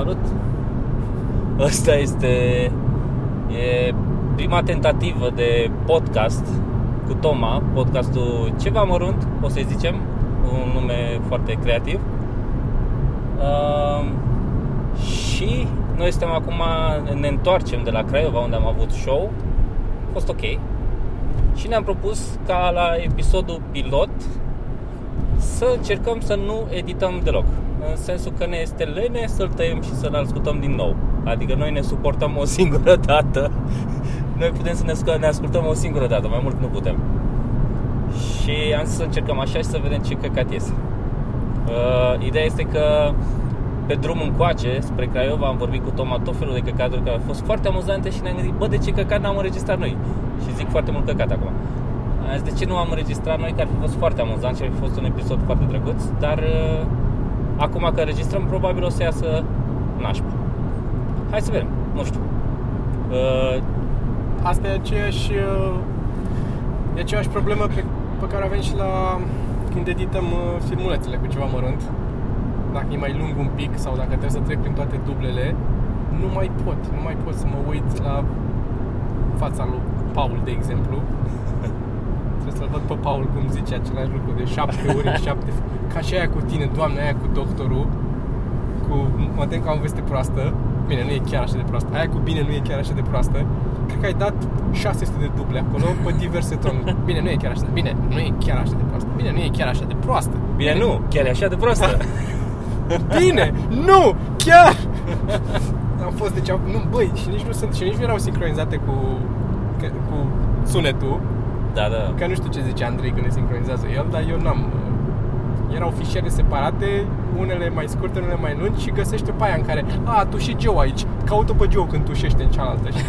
Salut! Asta este e prima tentativă de podcast cu Toma, podcastul Ceva Mărunt, o să-i zicem, un nume foarte creativ. Uh, și noi suntem acum, ne întoarcem de la Craiova unde am avut show, a fost ok. Și ne-am propus ca la episodul pilot să încercăm să nu edităm deloc în sensul că ne este lene să-l tăiem și să-l ascultăm din nou. Adică noi ne suportăm o singură dată. Noi putem să ne, ne ascultăm o singură dată, mai mult nu putem. Și am zis să încercăm așa și să vedem ce căcat iese. Uh, ideea este că pe drum încoace spre Craiova am vorbit cu Toma tot felul de căcaturi care au fost foarte amuzante și ne-am gândit, bă, de ce căcat n-am înregistrat noi? Și zic foarte mult căcat acum. Am zis, de ce nu am înregistrat noi, că ar fi fost foarte amuzant și ar fi fost un episod foarte drăguț, dar uh, Acum că registrăm, probabil o să iasă nașpa. Hai să vedem, nu știu. Uh, Asta e aceeași, uh, e aceeași problemă pe, pe care avem și la când edităm uh, filmulețele cu ceva mărunt. Dacă e mai lung un pic sau dacă trebuie să trec prin toate dublele, nu mai pot, nu mai pot să mă uit la fața lui Paul, de exemplu. Trebuie să-l văd pe Paul cum zice același lucru de șapte ori, șapte ca și aia cu tine, doamne, aia cu doctorul, cu mă tem că am veste proastă, bine, nu e chiar așa de proastă, aia cu bine nu e chiar așa de proastă, cred că ai dat 600 de duble acolo pe diverse tonuri. Bine, nu e chiar așa, de, bine, nu e chiar așa de proastă, bine, nu e chiar așa de proastă. Bine, bine nu, chiar e așa de proastă. bine, nu, chiar! Am fost, deci, nu, băi, și nici nu sunt, și nici nu erau sincronizate cu, cu sunetul. Da, da. Că nu știu ce zice Andrei când ne sincronizează el, dar eu n-am erau fișiere separate, unele mai scurte, unele mai lungi și găsește pe aia în care, a, tu și Joe aici, caută pe Joe când tușește în cealaltă. Și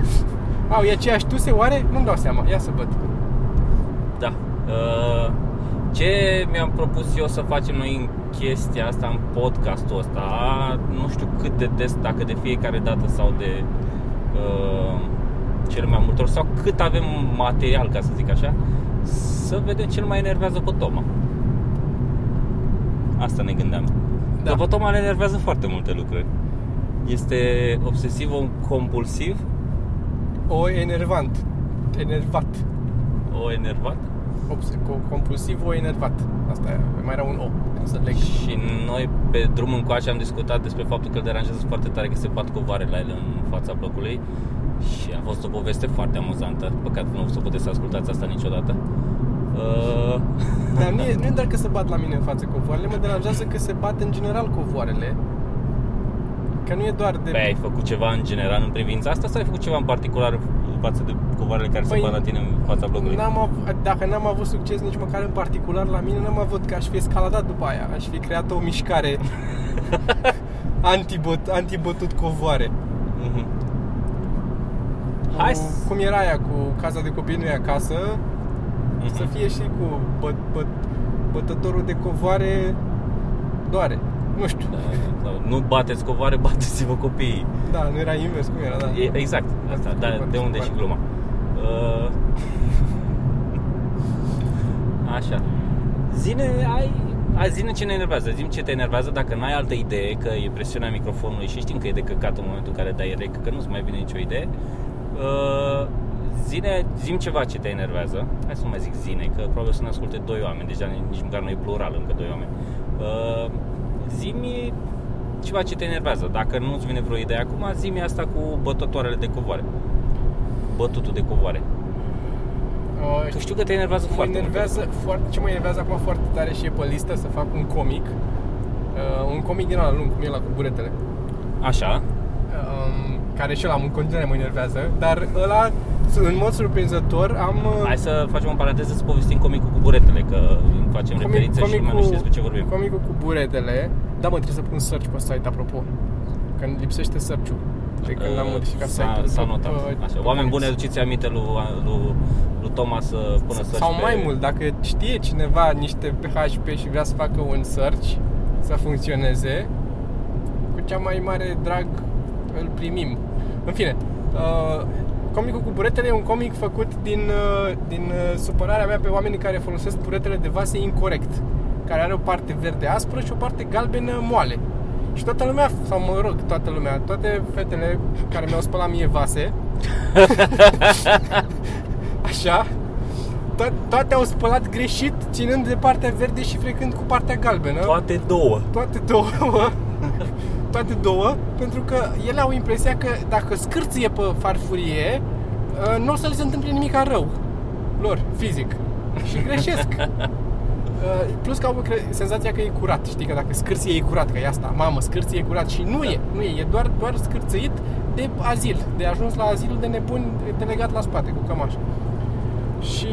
Au, e aceeași tuse, oare? Nu-mi dau seama, ia să văd. Da. Uh, ce mi-am propus eu să facem noi în chestia asta, în podcastul ăsta, nu știu cât de des, dacă de fiecare dată sau de uh, cel mai multe ori, sau cât avem material, ca să zic așa, să vedem ce mai enervează pe Toma. Asta ne gândeam. Da. Că pe Toma ne enervează foarte multe lucruri. Este obsesiv compulsiv? O enervant. Enervat. O enervat? Obse- compulsiv, o enervat. Asta e, mai era un O, ca să leg. Și noi pe drum încoace am discutat despre faptul că îl deranjează foarte tare că se bat cu vare la el în fața blocului și a fost o poveste foarte amuzantă. Păcat că nu o să puteți să ascultați asta niciodată. Uh... Dar nu e, nu e doar că se bat la mine în față covoarele, mă deranjează că se bat în general covoarele. Că nu e doar de... Păi ai făcut ceva în general în privința asta sau ai făcut ceva în particular față de covoarele care păi, se bat la tine în fața blogului? N-am av- dacă n-am avut succes nici măcar în particular la mine, n-am avut că aș fi escaladat după aia. Aș fi creat o mișcare antibot, antibătut covoare. Mm-hmm. Hai. Cum era aia cu casa de copii nu e acasă, mm-hmm. să fie și cu bă, bă, bătătorul de covoare doare. Nu știu. Da, da, nu bateți covoare, bateți-vă copiii. Da, nu era invers, cum era, da. E, exact, asta, da, de unde și gluma. Uh, așa. Zine, ai, a, zine ce ne enervează, zim ce te enervează dacă n-ai altă idee, că e presiunea microfonului și știm că e de căcat în momentul în care dai rec, că nu-ți mai vine nicio idee. Uh, zine, zim ceva ce te enervează. Hai să nu mai zic zine, că probabil să ne asculte doi oameni, deja nici măcar nu e plural încă doi oameni. Uh, zimi ceva ce te enervează. Dacă nu-ți vine vreo idee acum, zimi asta cu bătătoarele de covoare. Bătutul de covoare. Uh, tu știu că te enervează mă foarte enervează mult. Foarte, ce mă enervează acum foarte tare și e pe listă să fac un comic. Uh, un comic din ala lung, cum e la cu buretele. Așa. Um, care și ăla în continuare mă enervează, dar ăla în mod surprinzător am... Uh, Hai să facem o paranteză să povestim comicul cu buretele, că facem comic, referință comicul, și lumea nu știe despre ce vorbim. Comicul cu buretele, da mă, trebuie să pun search pe site, apropo, că lipsește search-ul de când am modificat site-ul. S-a notat. Așa. Oameni buni, aduceți aminte lui, lui, lui Thomas să pună search Sau pe... mai mult, dacă știe cineva niște PHP și vrea să facă un search să funcționeze, cu cea mai mare drag îl primim. În fine, uh, comicul cu buretele e un comic făcut din, uh, din uh, supărarea mea pe oamenii care folosesc buretele de vase incorrect, care are o parte verde aspră și o parte galbenă moale. Și toată lumea, sau mă rog, toată lumea, toate fetele care mi-au spălat mie vase, așa, to- toate au spălat greșit, ținând de partea verde și frecând cu partea galbenă. Toate două. Toate două, toate două, pentru că ele au impresia că dacă scârție pe farfurie, uh, nu o să le se întâmple nimic rău lor, fizic. Și greșesc. Uh, Plus că au cre- senzația că e curat, știi, că dacă scârție e curat, că e asta, mamă, scârție e curat și nu e, nu e, e doar, doar scârțăit de azil, de ajuns la azilul de nebuni delegat la spate cu cămașă. Și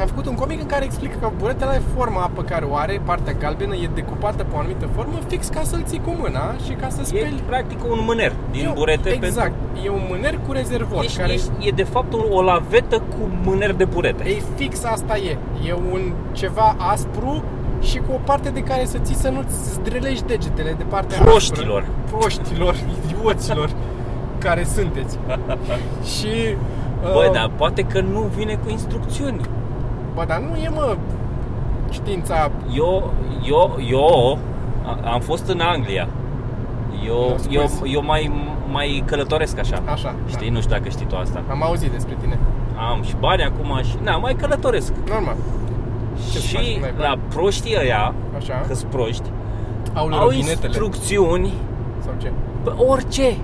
am făcut un comic în care explică că buretele, forma pe care o are, partea galbenă, e decupată pe o anumită formă, fix ca să-l ții cu mâna și ca să E speli. practic un mâner din E- burete. Exact, e un mâner cu rezervor Pentru... care Ești, ești, e de fapt o, o lavetă cu mâner de burete. Ei, fix asta e. E un ceva aspru și cu o parte de care să ții să nu-ți zdrelești degetele de partea Proștilor. aspră. Proștilor, idioților care sunteți. și... Bă, uh, dar poate că nu vine cu instrucțiuni. Bă, dar nu e, mă, știința... Eu, eu, eu a- am fost în Anglia. Eu, Mă eu, scuzi. eu mai, mai călătoresc așa. Așa, Știi, da. nu știu dacă știi tu asta. Am auzit despre tine. Am și bani acum și... Na, mai călătoresc. Normal. Ce-ți faci și când ai la bani? proștii ăia, Așa. că proști, Au, au robinetele. instrucțiuni Sau ce? pe orice.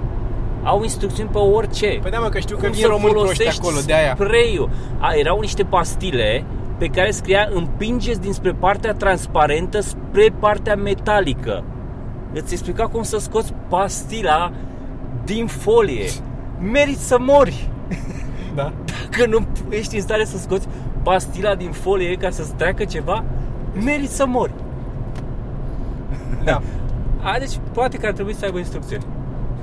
Au instrucțiuni pe orice. Păi da, mă, că știu că Cum vin să români proști folosești acolo, de aia. spray-ul. A, erau niște pastile pe care scria împingeți dinspre partea transparentă spre partea metalică. Îți explica cum să scoți pastila din folie. Meriți să mori Da. dacă nu ești în stare să scoți pastila din folie ca să-ți treacă ceva. Meriți să mori. Da. A, deci poate că ar trebui să aibă instrucțiuni.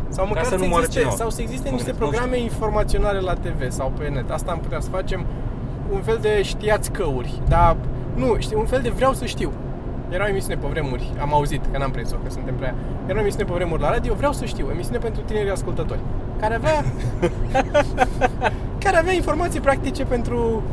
Sau măcar să să, nu moară existe, cineva. sau să existe Nu niște știu. programe informaționale la TV sau pe net. Asta am putea să facem un fel de știați căuri, dar nu, știi, un fel de vreau să știu. Era o emisiune pe vremuri, am auzit, că n-am prins-o, că suntem prea... Era o emisiune pe vremuri la radio, vreau să știu, emisiune pentru tineri ascultători, care avea... care avea informații practice pentru,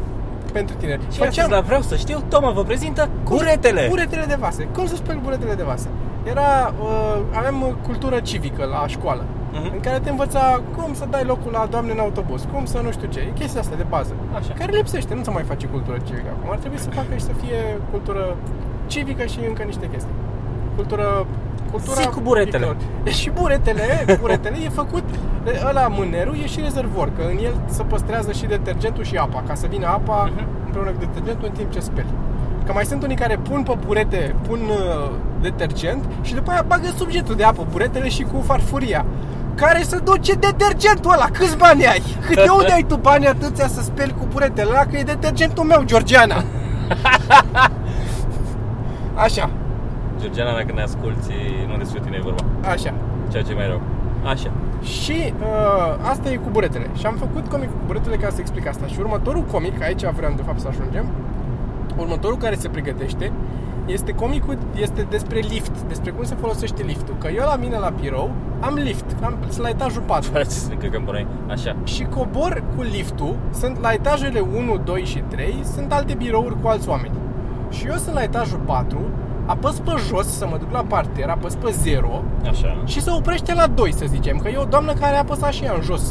pentru tineri. Și astăzi la vreau să știu, Toma vă prezintă buretele. Buretele de vase. Cum să speli buretele de vase? Era, uh, aveam uh, cultură civică la școală, Mhm. în care te învăța cum să dai locul la doamne în autobuz, cum să nu știu ce, e chestia asta de bază. Așa. Care lipsește, nu se mai face cultură civică acum. Ar trebui să facă și să fie cultură civică și încă niște chestii. Cultură cultura Zi cu buretele. viitor. E și buretele, buretele e făcut, e, ăla mânerul e și rezervor, că în el se păstrează și detergentul și apa, ca să vină apa Mhm. împreună cu detergentul în timp ce speli. Că mai sunt unii care pun pe burete, pun uh, detergent și după aia bagă subjetul de apă, buretele și cu farfuria. Care să duce detergentul ăla? Câți bani ai? Cât de unde ai tu bani atâția să speli cu buretele ăla? Că e detergentul meu, Georgiana. Așa, Georgiana, dacă ne asculti, nu despre tine e vorba. așa. Ceea ce e mai rău. Așa. Și uh, asta e cu buretele. Și am făcut comic cu buretele ca să explic asta. Și următorul comic, aici vreau de fapt să ajungem, următorul care se pregătește este comicul, este despre lift, despre cum se folosește liftul. Că eu la mine la birou am lift, am, sunt la etajul 4 Fără să ne căcăm pe noi. Așa. și cobor cu liftul, sunt la etajele 1, 2 și 3, sunt alte birouri cu alți oameni. Și eu sunt la etajul 4, apăs pe jos să mă duc la parter, apăs pe 0 Așa. și se oprește la 2, să zicem, că e o doamnă care a apăsat și ea în jos.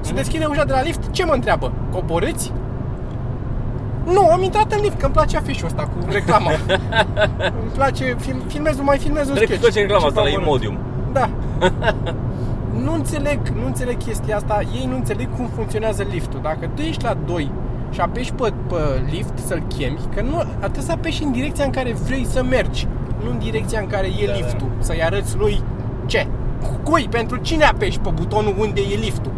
Se Mhm. deschide ușa de la lift, ce mă întreabă? Coborâți? Nu, am intrat în lift, că îmi place afișul ăsta cu reclama. îmi place, film, filmez, mai filmez un Trebuie sketch. că face reclama Ceva asta la mărunt. Imodium. Da. nu înțeleg, nu înțeleg chestia asta. Ei nu înțeleg cum funcționează liftul. Dacă tu ești la 2 și apeși pe, pe lift să-l chemi, că nu, trebuie să apeși în direcția în care vrei să mergi, nu în direcția în care e Da, da. liftul. Să-i arăți lui ce? Cui? Pentru cine apeși pe butonul unde e liftul?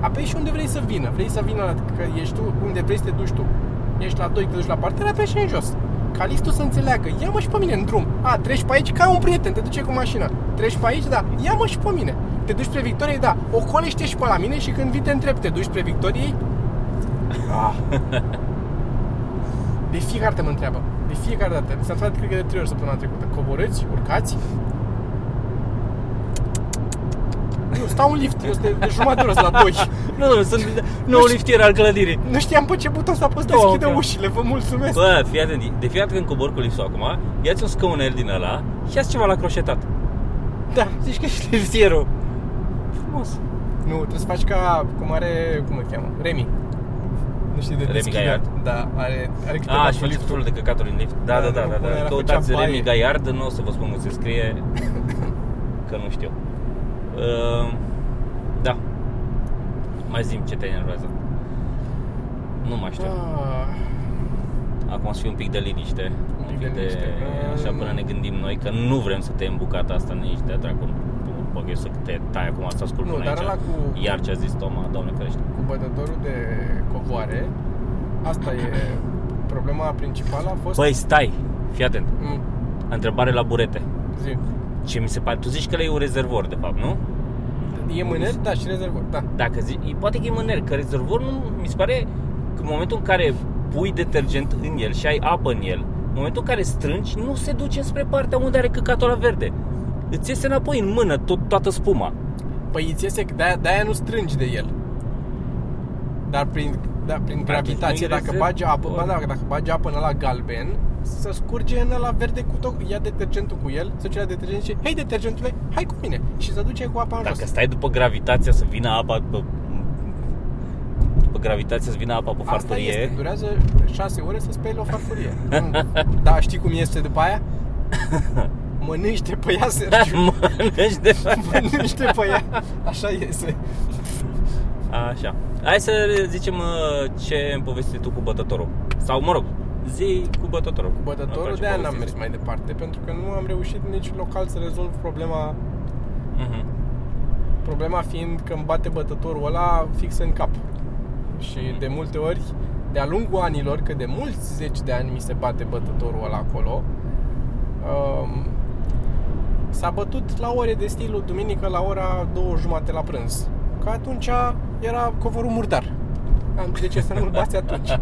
Apeși unde vrei să vină. Vrei să vină, că ești tu unde vrei să te duci tu. Ești la 2, te duci la parter, apeși în jos. Ca liftul să înțeleagă. Ia-mă și pe mine în drum. A, treci pe aici ca un prieten, te duce cu mașina. Treci pe aici, da. Ia-mă și pe mine. Te duci spre Victoriei, da. Ocolește și pe la mine și când vii te întreb, te duci spre Victoriei? Ah. De fiecare dată mă întreabă. De fiecare dată. S-a întrebat, cred că de trei ori săptămâna trecută. Coborâți? Urcați? Nu, stau în lift. Eu sunt de, de jumătate de oră sunt la 2. Nu, nu, sunt nou liftier al clădirii. Nu știam pe ce buton să apăs Da, deschide ok. ușile. Vă mulțumesc. Bă, fii atent, de fiecare dată când cobor cu liftul acum, ia-ți un scăunel din ăla și ia ceva la croșetat. Da. Zici că ești liftierul. Frumos. Nu, trebuie să faci ca cum are, cum îl cheamă, Remi. Nu știi de Remi deschide. Gaiard. Da, are, are câteva Ah, și cu face liftul. felul de căcaturi în lift. Da, Da, da, da, nu, da. până da. era Căutați făcea baie. Remi Gaiard, nu o să vă spun cum se scrie, că nu știu. Uh, da. Mai zim ce te enervează. Nu mai știu. Ah, Acum să fie un pic de liniște. Un pic de liniște. Așa până ne gândim noi că nu vrem să te în bucata asta nici de dracu. Bă, eu să te tai acum să ascult Nu, până dar aici. ăla cu- Iar ce a zis Toma, doamne ferește. cu bătătorul de covoare, asta e problema principală a fost... Băi, stai, fii atent. Mm, Întrebare la burete. zi. Ce mi se pare, tu zici că e un rezervor, de fapt, nu? E mâner, da, și rezervor, da. Dacă zici, poate că e mâner, că rezervor nu, mi se pare că în momentul în care pui detergent în el și ai apă în el, în momentul în care strângi, nu se duce spre partea unde are căcatul la verde. Îți iese înapoi în mână tot, toată spuma. Păi îți iese, de-aia, de-aia nu strângi de el. Dar prin, da, prin gravitație, nu-i dacă rezerv- bagi apă, ba, da, dacă bagi apă în ăla galben, să scurge în ăla verde cu tot, ia detergentul cu el, se duce la detergent și zice, hei detergentule, hai cu mine și se duce cu apa în Dacă jos. stai după gravitația să vină apa după, după gravitația să vină apa pe Asta farfurie, este, durează 6 ore să speli o farfurie. Nu. da, știi cum este după aia? Mănânci-te pe ea, Sergiu. mănânci de Mănânci-te pe ea. Așa iese. Așa. Hai să zicem uh, ce îmi povesti tu cu bătătorul. Sau, mă rog, zi cu bătătorul. Cu bătătorul, Îmi place de aia n-am povestea. mers mai departe, pentru că nu am reușit nici local să rezolv problema Mhm. Problema fiind că îmi bate bătătorul ăla fix în cap. Și de multe ori, de-a lungul anilor, că de mulți zeci de ani mi se bate bătătorul ăla acolo, um, s-a bătut la ore de stilul duminică la ora două jumate la prânz. Că atunci era covorul murdar. Am- De ce să nu-l bați atunci?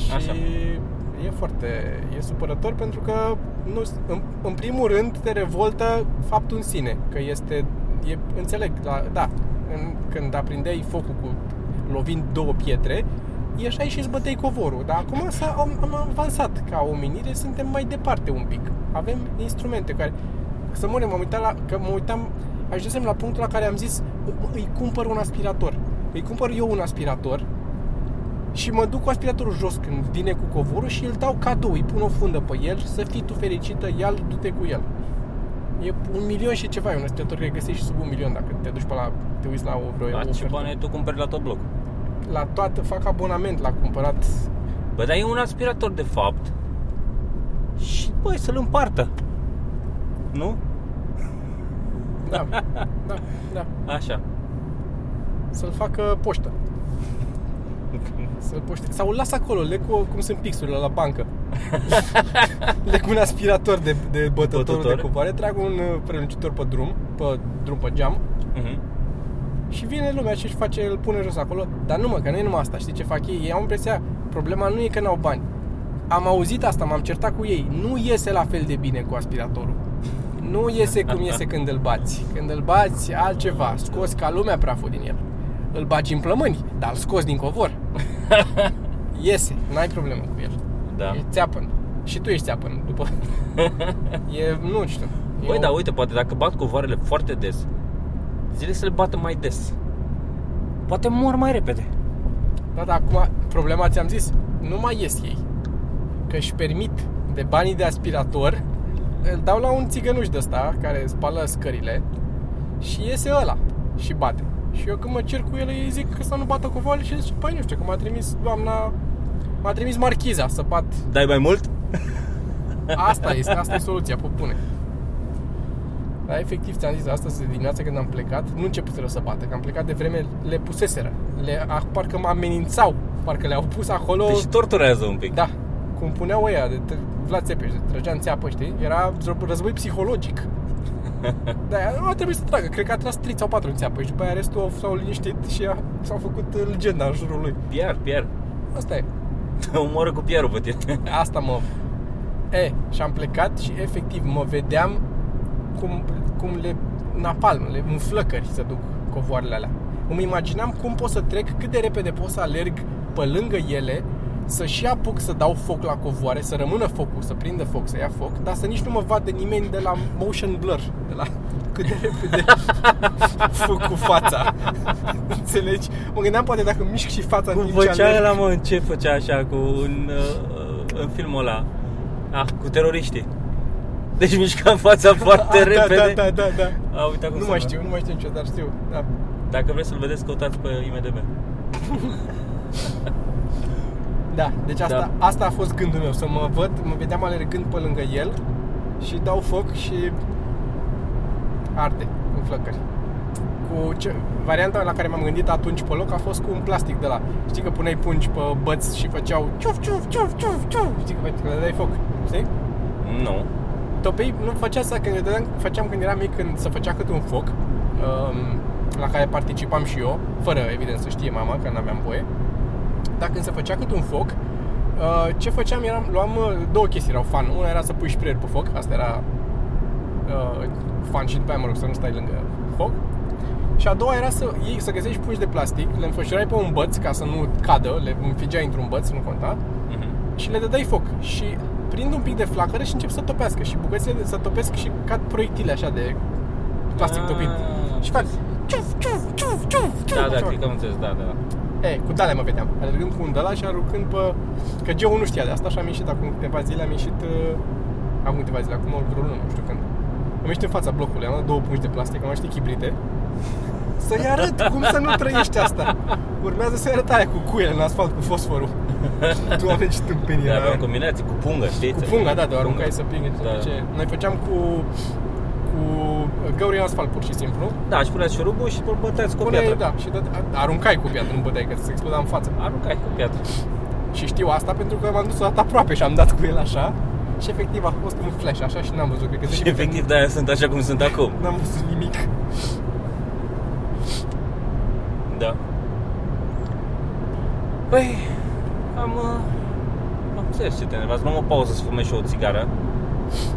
Și Așa. e foarte e supărător pentru că nu, în, în primul rând te revoltă faptul în sine, că este e, înțeleg, da, da în, când aprindeai focul cu lovind două pietre, ieșai și îți băteai covorul, dar acum s-a, am, am avansat ca omenire, suntem mai departe un pic. Avem instrumente care să mă m-am uitat la, că mă uitam ajunsem la punctul la care am zis îi cumpăr un aspirator. Îi cumpăr eu un aspirator și mă duc cu aspiratorul jos când vine cu covorul și îl dau cadou, îi pun o fundă pe el și să fii tu fericită, ia du-te cu el. E un milion și ceva, e un aspirator care găsești și sub un milion dacă te duci pe la, te uiți la o vreo La ce ofertă. bani ai tu cumperi la tot bloc? La toată, fac abonament, l-a cumpărat Bă, dar e un aspirator de fapt și, băi, să-l împartă. Nu? Da, da, da. Așa. Să-l facă poștă. Să-l poște. Sau îl las acolo, le cu, cum sunt pixurile la bancă. le cu un aspirator de, de bătător, Bătător. de cupare, trag un uh, prelungitor pe drum, pe drum, pe geam Mhm. și vine lumea și își face, îl pune jos acolo. Dar nu mă, că nu e numai asta, știi ce fac ei? Ei au impresia, problema nu e că n-au bani. Am auzit asta, m-am certat cu ei. Nu iese la fel de bine cu aspiratorul. Nu iese cum iese când îl bați. Când îl bați, altceva. Scoți ca lumea praful din el. Îl bagi în plămâni, dar îl scoți din covor. Iese, n-ai problemă cu el. Da. E țeapăn. Și tu ești țeapăn după. e, nu știu. E Băi, o- da, uite, poate dacă bat covoarele foarte des, zile să le bată mai des. Poate mor mai repede. Da, dar acum problema ți-am zis, nu mai ies ei. Că își permit de banii de aspirator, îl dau la un țigănuș de ăsta care spală scările și iese ăla și bate. Și eu când mă cer cu el îi zic că să nu bată cu voale și zice, păi nu știu, că m-a trimis doamna, m-a trimis marchiza să bat. Dai mai mult? Asta este, asta e soluția, pe bune. Dar efectiv ți-am zis astăzi de dimineața când am plecat, nu începuseră să bată, că am plecat de vreme, le puseseră. Le, a, parcă mă amenințau, parcă le-au pus acolo. Deci torturează un pic. Da, cum puneau ăia de t- Vlad Țepeș, de trăgea în țeapă, știi? Era răz- război psihologic. Da, nu a trebuit să tragă, cred că a tras 3 sau 4 în țeapă și după aia restul au- s-au liniștit și a, s-au făcut uh, legenda în jurul lui. Pier, pier. Asta e. Omoră cu pierul pe tine. Asta mă... E, și am plecat și efectiv mă vedeam cum, cum le napalm, le în flăcări să duc covoarele alea. Îmi imaginam cum pot să trec, cât de repede pot să alerg pe lângă ele, să-și apuc să dau foc la covoare, să rămână focul, să prindă foc, să ia foc, dar să nici nu mă vadă nimeni de la motion blur, de la cât de repede fug cu fața. Înțelegi? Mă gândeam poate dacă mișc și fața în Cum timp ce făcea alerg. ăla, mă, ce făcea așa cu în, uh, în filmul ăla? Ah, cu teroriștii. Deci mișca fața foarte Ah, repede. Da, da, da, da. A, uite cum Nu se mai vede. știu, nu mai știu niciodată, dar știu. Da. Dacă vreți să-l vedeți, căutați pe IMDB. Da, deci asta, Da. asta a fost gândul meu, să mă văd, mă vedeam alergând pe lângă el și dau foc și arde în flăcări. Cu ce, varianta la care m-am gândit atunci pe loc a fost cu un plastic de la. Știi că puneai pungi pe băți și făceau ciuf, ciuf, ciuf, ciuf, ciuf. Știi că fă- că le dai foc, știi? Nu. Topei nu făcea asta când dădeam, făceam când eram mic când se făcea câte un foc um, la care participam și eu, fără evident să știe mama că n-aveam voie. Dar când se făcea câte un foc, uh, ce făceam eram, luam uh, două chestii erau fan. Una era să puși spray pe foc, asta era uh, fan și după aia, mă rog, să nu stai lângă foc. Și a doua era să iei, să găsești pungi de plastic, le înfășurai pe un băț ca să nu cadă, le înfigeai într-un băț, nu conta, Mhm. și le dădeai foc și prind un pic de flacără și încep să topească și bucățile de- să topesc și cad proiectile așa de plastic Ah, topit. Și fac ciuf, ciuf, ciuf, ciuf, ciuf. Da, da, așa. cred că am înțeles, da, da. E, cu dale mă vedeam, alergând cu un de și aruncând pe... Că Geo nu știa de asta și am ieșit acum câteva zile, am ieșit... Uh, acum câteva zile, acum vreo lună, nu știu când. Am ieșit în fața blocului, am luat două pungi de plastic, am luat niște chibrite. Să-i arăt cum să nu trăiești asta. Urmează să-i arăt aia cu cuiele în asfalt, cu fosforul. Doamne, ce tâmpenire. Da, era aveam aia. combinații cu pungă, știi? Cu punga, da, de o aruncai să prindă Da. ce. Noi făceam cu cu găuri în asfalt pur și simplu. Da, și puneați șurubul și îl băteați cu o Puneai, piatră. da, și dă, aruncai cu piatră, nu băteai, că se exploda în față. Aruncai cu piatră. Și știu asta pentru că m-am dus o dată aproape și am dat cu el așa. Și efectiv a fost un flash așa și n-am văzut. Cred că Și zice că efectiv de-aia sunt așa cum sunt acum. N-am văzut nimic. Da. Păi, am... uh, Am înțeles ce te enervați. Luăm o pauză să fumez și eu o țigară.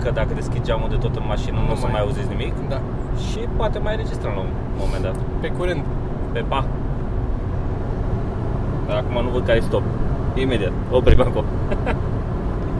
Că dacă deschid geamul de tot în mașină, nu, Nu o să mai. mai auziți nimic. Da. Și poate mai registrăm la un moment dat. Pe curând. Pe pa. Dar acum nu văd care e stop. Imediat. Oprim acolo.